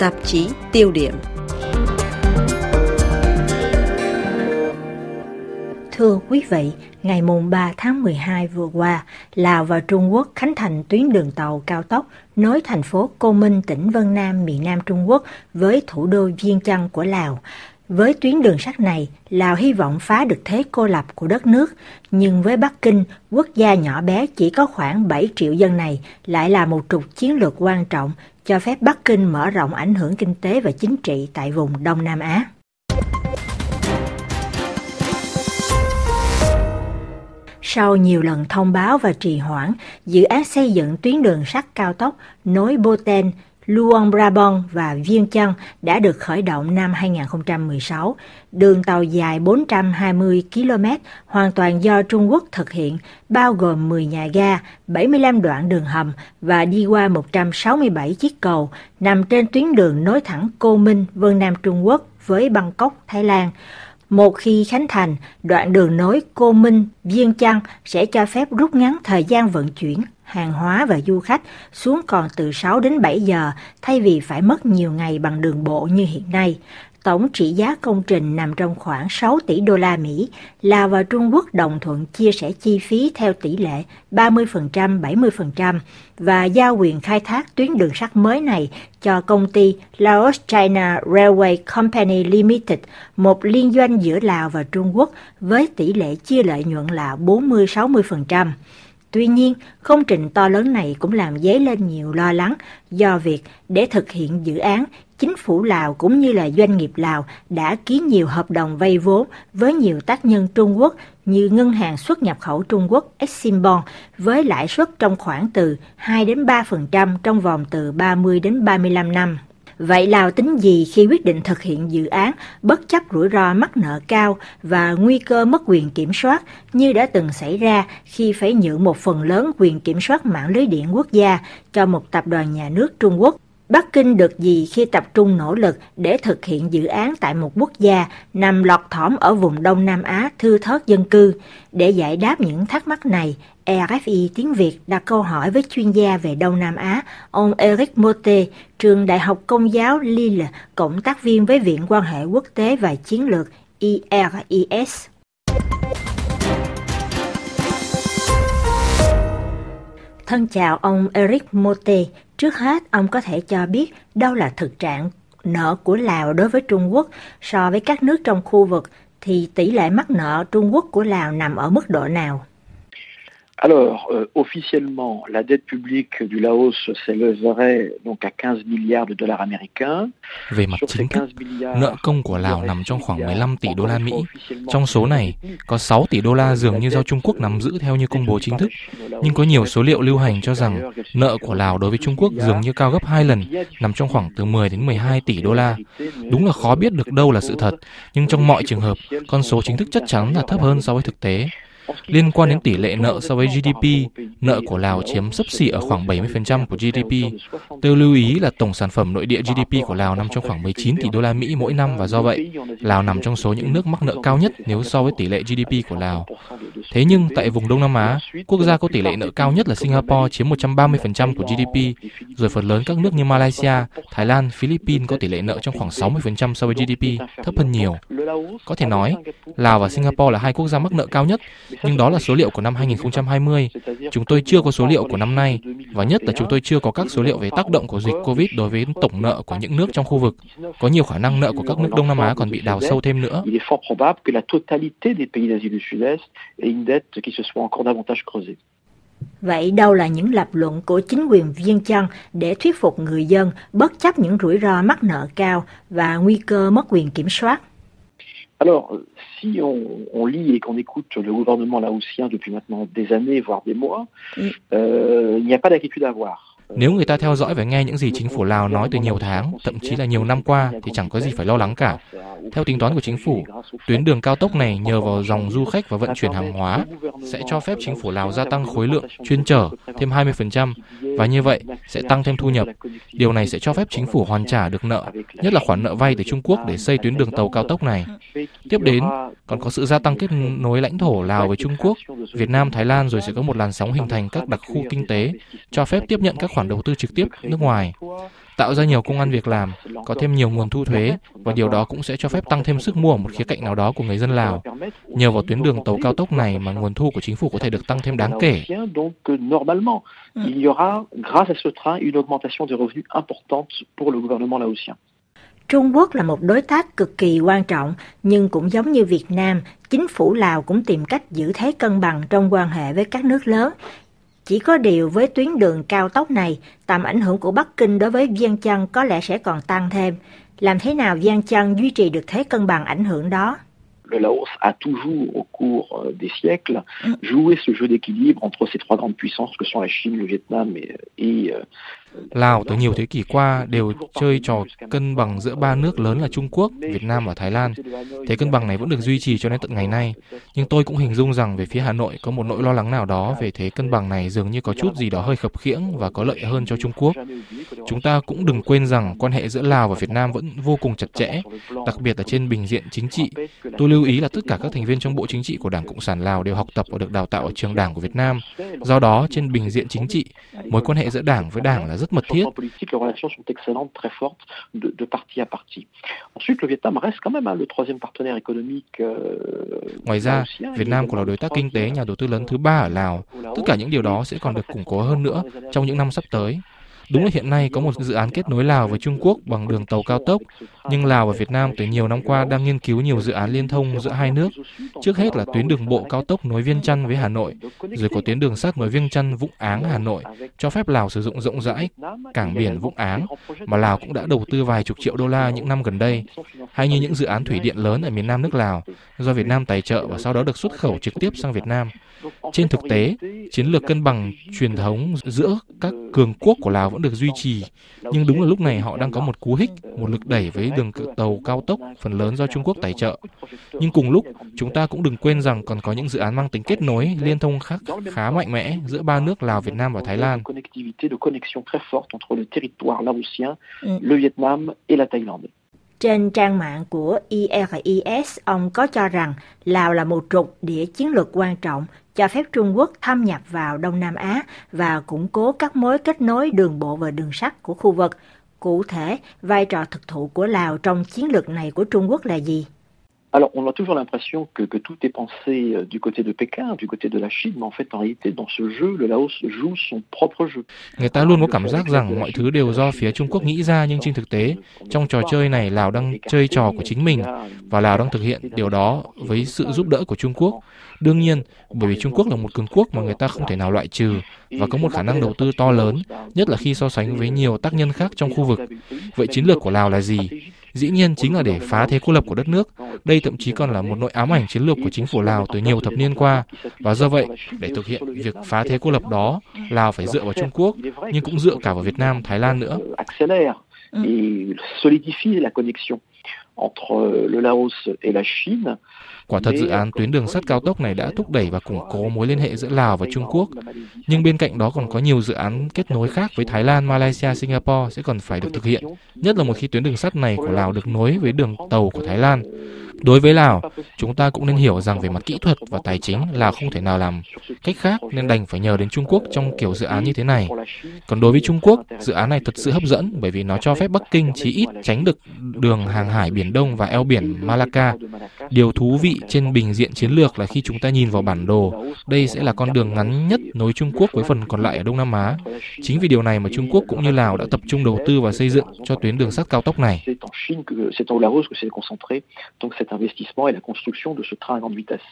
Tạp chí tiêu điểm Thưa quý vị, ngày mùng 3 tháng 12 vừa qua, Lào và Trung Quốc khánh thành tuyến đường tàu cao tốc nối thành phố Cô Minh, tỉnh Vân Nam, miền Nam Trung Quốc với thủ đô Viên Chăn của Lào. Với tuyến đường sắt này, Lào hy vọng phá được thế cô lập của đất nước, nhưng với Bắc Kinh, quốc gia nhỏ bé chỉ có khoảng 7 triệu dân này lại là một trục chiến lược quan trọng cho phép Bắc Kinh mở rộng ảnh hưởng kinh tế và chính trị tại vùng Đông Nam Á. Sau nhiều lần thông báo và trì hoãn, dự án xây dựng tuyến đường sắt cao tốc nối Boten, Luang Prabang và Viêng Chăn đã được khởi động năm 2016. Đường tàu dài 420 km hoàn toàn do Trung Quốc thực hiện, bao gồm 10 nhà ga, 75 đoạn đường hầm và đi qua 167 chiếc cầu, nằm trên tuyến đường nối thẳng Cô Minh, Vân Nam Trung Quốc với Bangkok, Thái Lan. Một khi khánh thành, đoạn đường nối Cô Minh, Viên Chăn sẽ cho phép rút ngắn thời gian vận chuyển hàng hóa và du khách xuống còn từ 6 đến 7 giờ thay vì phải mất nhiều ngày bằng đường bộ như hiện nay. Tổng trị giá công trình nằm trong khoảng 6 tỷ đô la Mỹ. Lào và Trung Quốc đồng thuận chia sẻ chi phí theo tỷ lệ 30% 70% và giao quyền khai thác tuyến đường sắt mới này cho công ty Laos China Railway Company Limited, một liên doanh giữa Lào và Trung Quốc với tỷ lệ chia lợi nhuận là 40-60%. Tuy nhiên, công trình to lớn này cũng làm dấy lên nhiều lo lắng do việc để thực hiện dự án, chính phủ Lào cũng như là doanh nghiệp Lào đã ký nhiều hợp đồng vay vốn với nhiều tác nhân Trung Quốc như Ngân hàng xuất nhập khẩu Trung Quốc Eximbank với lãi suất trong khoảng từ 2 đến 3% trong vòng từ 30 đến 35 năm. Vậy Lào tính gì khi quyết định thực hiện dự án bất chấp rủi ro mắc nợ cao và nguy cơ mất quyền kiểm soát như đã từng xảy ra khi phải nhượng một phần lớn quyền kiểm soát mạng lưới điện quốc gia cho một tập đoàn nhà nước Trung Quốc? Bắc Kinh được gì khi tập trung nỗ lực để thực hiện dự án tại một quốc gia nằm lọt thỏm ở vùng Đông Nam Á thưa thớt dân cư? Để giải đáp những thắc mắc này, RFI tiếng Việt đặt câu hỏi với chuyên gia về Đông Nam Á, ông Eric Mote, trường Đại học Công giáo Lille, cộng tác viên với Viện quan hệ quốc tế và chiến lược IRIS. Thân chào ông Eric Mote. Trước hết, ông có thể cho biết đâu là thực trạng nợ của Lào đối với Trung Quốc so với các nước trong khu vực thì tỷ lệ mắc nợ Trung Quốc của Lào nằm ở mức độ nào? Alors, euh, officiellement, la dette publique du Laos s'élèverait donc à 15 milliards de dollars américains. Về mặt chính thức, nợ công của Lào nằm trong khoảng 15 tỷ đô la Mỹ. Trong số này, có 6 tỷ đô la dường như do Trung Quốc nắm giữ theo như công bố chính thức. Nhưng có nhiều số liệu lưu hành cho rằng nợ của Lào đối với Trung Quốc dường như cao gấp 2 lần, nằm trong khoảng từ 10 đến 12 tỷ đô la. Đúng là khó biết được đâu là sự thật, nhưng trong mọi trường hợp, con số chính thức chắc chắn là thấp hơn so với thực tế. Liên quan đến tỷ lệ nợ so với GDP, nợ của Lào chiếm sấp xỉ ở khoảng 70% của GDP. Tôi lưu ý là tổng sản phẩm nội địa GDP của Lào nằm trong khoảng 19 tỷ đô la Mỹ mỗi năm và do vậy, Lào nằm trong số những nước mắc nợ cao nhất nếu so với tỷ lệ GDP của Lào. Thế nhưng tại vùng Đông Nam Á, quốc gia có tỷ lệ nợ cao nhất là Singapore chiếm 130% của GDP, rồi phần lớn các nước như Malaysia, Thái Lan, Philippines có tỷ lệ nợ trong khoảng 60% so với GDP, thấp hơn nhiều. Có thể nói, Lào và Singapore là hai quốc gia mắc nợ cao nhất, nhưng đó là số liệu của năm 2020. Chúng tôi chưa có số liệu của năm nay, và nhất là chúng tôi chưa có các số liệu về tác động của dịch COVID đối với tổng nợ của những nước trong khu vực. Có nhiều khả năng nợ của các nước Đông Nam Á còn bị đào sâu thêm nữa. Vậy đâu là những lập luận của chính quyền Viên Chăn để thuyết phục người dân bất chấp những rủi ro mắc nợ cao và nguy cơ mất quyền kiểm soát? Alors, si on, on lit et qu'on écoute le gouvernement laotien depuis maintenant des années, voire des mois, euh, il n'y a pas d'inquiétude à avoir. Nếu người ta theo dõi và nghe những gì chính phủ Lào nói từ nhiều tháng, thậm chí là nhiều năm qua, thì chẳng có gì phải lo lắng cả. Theo tính toán của chính phủ, tuyến đường cao tốc này nhờ vào dòng du khách và vận chuyển hàng hóa sẽ cho phép chính phủ Lào gia tăng khối lượng chuyên chở thêm 20% và như vậy sẽ tăng thêm thu nhập. Điều này sẽ cho phép chính phủ hoàn trả được nợ, nhất là khoản nợ vay từ Trung Quốc để xây tuyến đường tàu cao tốc này. Tiếp đến, còn có sự gia tăng kết nối lãnh thổ Lào với Trung Quốc, Việt Nam, Thái Lan rồi sẽ có một làn sóng hình thành các đặc khu kinh tế, cho phép tiếp nhận các khoản đầu tư trực tiếp nước ngoài tạo ra nhiều công ăn việc làm, có thêm nhiều nguồn thu thuế và điều đó cũng sẽ cho phép tăng thêm sức mua ở một khía cạnh nào đó của người dân Lào. Nhờ vào tuyến đường tàu cao tốc này mà nguồn thu của chính phủ có thể được tăng thêm đáng kể. Trung Quốc là một đối tác cực kỳ quan trọng, nhưng cũng giống như Việt Nam, chính phủ Lào cũng tìm cách giữ thế cân bằng trong quan hệ với các nước lớn, chỉ có điều với tuyến đường cao tốc này, tầm ảnh hưởng của Bắc Kinh đối với Viên Chân có lẽ sẽ còn tăng thêm. Làm thế nào Viên Chân duy trì được thế cân bằng ảnh hưởng đó? Le Laos a toujours, au cours euh, des siècles, mm. joué ce jeu d'équilibre entre ces trois grandes puissances que sont la Chine, le Vietnam et, et euh, Lào từ nhiều thế kỷ qua đều chơi trò cân bằng giữa ba nước lớn là Trung Quốc, Việt Nam và Thái Lan. Thế cân bằng này vẫn được duy trì cho đến tận ngày nay. Nhưng tôi cũng hình dung rằng về phía Hà Nội có một nỗi lo lắng nào đó về thế cân bằng này dường như có chút gì đó hơi khập khiễng và có lợi hơn cho Trung Quốc. Chúng ta cũng đừng quên rằng quan hệ giữa Lào và Việt Nam vẫn vô cùng chặt chẽ, đặc biệt là trên bình diện chính trị. Tôi lưu ý là tất cả các thành viên trong Bộ Chính trị của Đảng Cộng sản Lào đều học tập và được đào tạo ở trường Đảng của Việt Nam. Do đó, trên bình diện chính trị, mối quan hệ giữa Đảng với Đảng là rất mật thiết. Ngoài ra, Việt Nam còn là đối tác kinh tế nhà đầu tư lớn thứ ba ở Lào. Tất cả những điều đó sẽ còn được củng cố hơn nữa trong những năm sắp tới. Đúng là hiện nay có một dự án kết nối Lào với Trung Quốc bằng đường tàu cao tốc, nhưng Lào và Việt Nam từ nhiều năm qua đang nghiên cứu nhiều dự án liên thông giữa hai nước. Trước hết là tuyến đường bộ cao tốc nối Viên Chăn với Hà Nội, rồi có tuyến đường sắt nối Viên Chăn Vũng Áng Hà Nội, cho phép Lào sử dụng rộng rãi cảng biển Vũng Áng, mà Lào cũng đã đầu tư vài chục triệu đô la những năm gần đây, hay như những dự án thủy điện lớn ở miền Nam nước Lào, do Việt Nam tài trợ và sau đó được xuất khẩu trực tiếp sang Việt Nam. Trên thực tế, chiến lược cân bằng truyền thống giữa các cường quốc của Lào vẫn được duy trì, nhưng đúng là lúc này họ đang có một cú hích, một lực đẩy với đường tàu cao tốc phần lớn do Trung Quốc tài trợ. Nhưng cùng lúc, chúng ta cũng đừng quên rằng còn có những dự án mang tính kết nối, liên thông khác khá mạnh mẽ giữa ba nước Lào, Việt Nam và Thái Lan. Ừ. Trên trang mạng của IRIS, ông có cho rằng Lào là một trục địa chiến lược quan trọng, cho phép Trung Quốc thâm nhập vào Đông Nam Á và củng cố các mối kết nối đường bộ và đường sắt của khu vực. Cụ thể, vai trò thực thụ của Lào trong chiến lược này của Trung Quốc là gì? Alors, on a toujours l'impression que, que, tout est pensé euh, du côté de Pékin, du côté de la Chine, mais en fait, en réalité, dans ce jeu, le Laos joue son propre jeu. Người ta luôn có cảm giác rằng mọi thứ đều do phía Trung Quốc nghĩ ra, nhưng trên thực tế, trong trò chơi này, Lào đang chơi trò của chính mình, và Lào đang thực hiện điều đó với sự giúp đỡ của Trung Quốc. Đương nhiên, bởi vì Trung Quốc là một cường quốc mà người ta không thể nào loại trừ và có một khả năng đầu tư to lớn, nhất là khi so sánh với nhiều tác nhân khác trong khu vực. Vậy chiến lược của Lào là gì? Dĩ nhiên chính là để phá thế cô lập của đất nước. Đây thậm chí còn là một nỗi ám ảnh chiến lược của chính phủ Lào từ nhiều thập niên qua. Và do vậy, để thực hiện việc phá thế cô lập đó, Lào phải dựa vào Trung Quốc, nhưng cũng dựa cả vào Việt Nam, Thái Lan nữa. Entre le Laos et la Chine Quả thật dự án tuyến đường sắt cao tốc này đã thúc đẩy và củng cố mối liên hệ giữa Lào và Trung Quốc. Nhưng bên cạnh đó còn có nhiều dự án kết nối khác với Thái Lan, Malaysia, Singapore sẽ còn phải được thực hiện, nhất là một khi tuyến đường sắt này của Lào được nối với đường tàu của Thái Lan. Đối với Lào, chúng ta cũng nên hiểu rằng về mặt kỹ thuật và tài chính là không thể nào làm cách khác nên đành phải nhờ đến Trung Quốc trong kiểu dự án như thế này. Còn đối với Trung Quốc, dự án này thật sự hấp dẫn bởi vì nó cho phép Bắc Kinh chí ít tránh được đường hàng hải Biển Đông và eo biển Malacca. Điều thú vị trên bình diện chiến lược là khi chúng ta nhìn vào bản đồ, đây sẽ là con đường ngắn nhất nối Trung Quốc với phần còn lại ở Đông Nam Á. Chính vì điều này mà Trung Quốc cũng như Lào đã tập trung đầu tư và xây dựng cho tuyến đường sắt cao tốc này investissement et la construction de ce train à grande vitesse.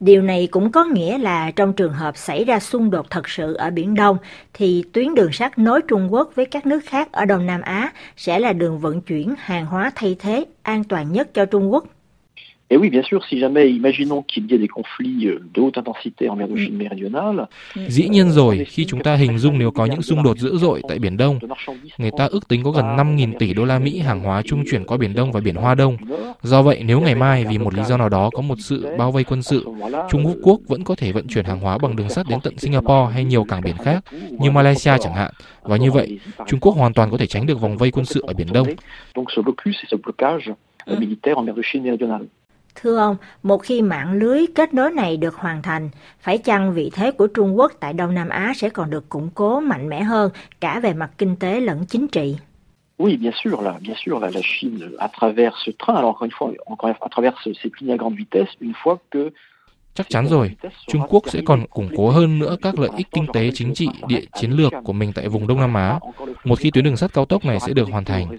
Điều này cũng có nghĩa là trong trường hợp xảy ra xung đột thật sự ở Biển Đông, thì tuyến đường sắt nối Trung Quốc với các nước khác ở Đông Nam Á sẽ là đường vận chuyển hàng hóa thay thế an toàn nhất cho Trung Quốc Et oui, bien sûr, si jamais, imaginons qu'il y ait des conflits euh, de haute intensité en mer de Chine méridionale. Dĩ nhiên rồi, khi chúng ta hình dung nếu có những xung đột dữ dội tại Biển Đông, người ta ước tính có gần 5.000 tỷ đô la Mỹ hàng hóa trung chuyển qua Biển Đông và Biển Hoa Đông. Do vậy, nếu ngày mai vì một lý do nào đó có một sự bao vây quân sự, Trung Quốc vẫn có thể vận chuyển hàng hóa bằng đường sắt đến tận Singapore hay nhiều cảng biển khác, như Malaysia chẳng hạn. Và như vậy, Trung Quốc hoàn toàn có thể tránh được vòng vây quân sự ở Biển Đông. Donc ce blocus et ce blocage militaire en mer de Chine méridionale. Thưa ông, một khi mạng lưới kết nối này được hoàn thành, phải chăng vị thế của Trung Quốc tại Đông Nam Á sẽ còn được củng cố mạnh mẽ hơn cả về mặt kinh tế lẫn chính trị? Oui, bien sûr, là, bien sûr, là, la Chine, à travers ce train, alors encore une fois, encore à travers cette ligne à grande vitesse, une fois que Chắc chắn rồi, Trung Quốc sẽ còn củng cố hơn nữa các lợi ích kinh tế, chính trị, địa chiến lược của mình tại vùng Đông Nam Á, một khi tuyến đường sắt cao tốc này sẽ được hoàn thành.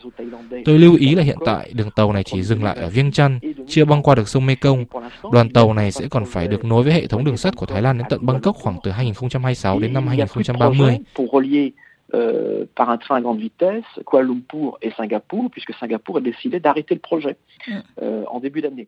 Tôi lưu ý là hiện tại đường tàu này chỉ dừng lại ở Viêng Chăn, chưa băng qua được sông Mekong. Đoàn tàu này sẽ còn phải được nối với hệ thống đường sắt của Thái Lan đến tận Bangkok khoảng từ 2026 đến năm 2030. Euh, par un train à grande vitesse, Kuala Lumpur et Singapour, puisque Singapour a décidé d'arrêter le projet euh, en début d'année.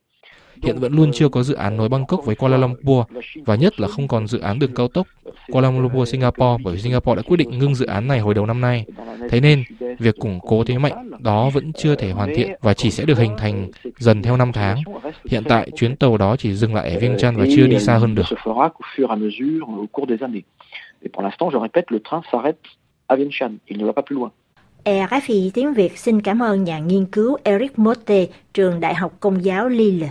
Hiện vẫn luôn chưa có dự án nối Bangkok với Kuala Lumpur và nhất là không còn dự án đường cao tốc Kuala Lumpur Singapore bởi vì Singapore đã quyết định ngưng dự án này hồi đầu năm nay. Thế nên, việc củng cố thế mạnh đó vẫn chưa thể hoàn thiện và chỉ sẽ được hình thành dần theo năm tháng. Hiện tại, chuyến tàu đó chỉ dừng lại ở Vientiane và chưa đi xa hơn được. Et pour l'instant, je répète, le train s'arrête à Vientiane, il ne va pas plus loin. RFI tiếng Việt xin cảm ơn nhà nghiên cứu Eric Motte, trường Đại học Công giáo Lille.